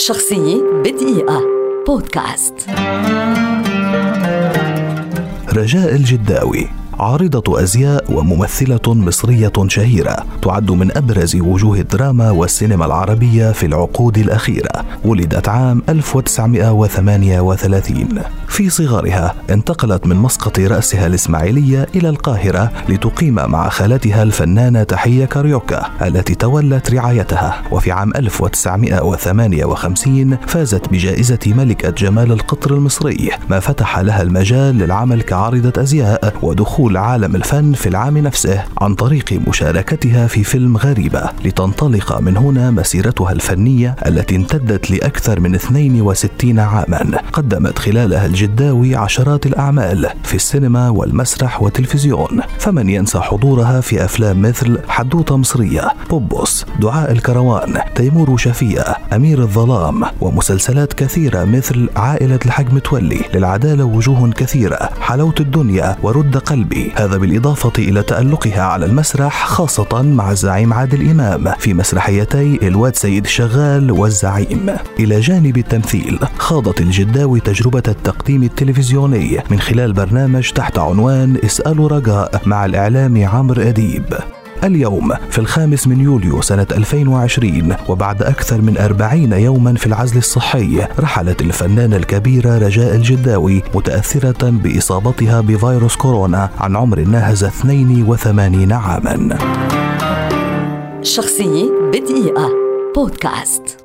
شخصية بدقيقة. بودكاست. رجاء الجداوي. عارضة أزياء وممثلة مصرية شهيرة تعد من أبرز وجوه الدراما والسينما العربية في العقود الأخيرة ولدت عام 1938 في صغرها انتقلت من مسقط رأسها الإسماعيلية إلى القاهرة لتقيم مع خالتها الفنانة تحية كاريوكا التي تولت رعايتها. وفي عام 1958 فازت بجائزة ملكة جمال القطر المصري ما فتح لها المجال للعمل كعارضة أزياء ودخول دخول عالم الفن في العام نفسه عن طريق مشاركتها في فيلم غريبة لتنطلق من هنا مسيرتها الفنية التي امتدت لأكثر من 62 عاما قدمت خلالها الجداوي عشرات الأعمال في السينما والمسرح والتلفزيون. فمن ينسى حضورها في أفلام مثل حدوتة مصرية بوبوس دعاء الكروان تيمور شفيقة أمير الظلام ومسلسلات كثيرة مثل عائلة الحاج متولي للعدالة وجوه كثيرة حلاوة الدنيا ورد قلبي. هذا بالإضافة إلى تألقها على المسرح خاصة مع الزعيم عادل إمام في مسرحيتي الواد سيد الشغال والزعيم. إلى جانب التمثيل خاضت الجداوي تجربة التقديم التلفزيوني. من خلال برنامج تحت عنوان اسألوا رجاء مع الإعلامي عمرو أديب. اليوم في الخامس من يوليو سنة 2020 وبعد أكثر من أربعين يوما في العزل الصحي رحلت الفنانة الكبيرة رجاء الجداوي متأثرة بإصابتها بفيروس كورونا عن عمر ناهز 82 عاما. شخصية بدقيقة. بودكاست.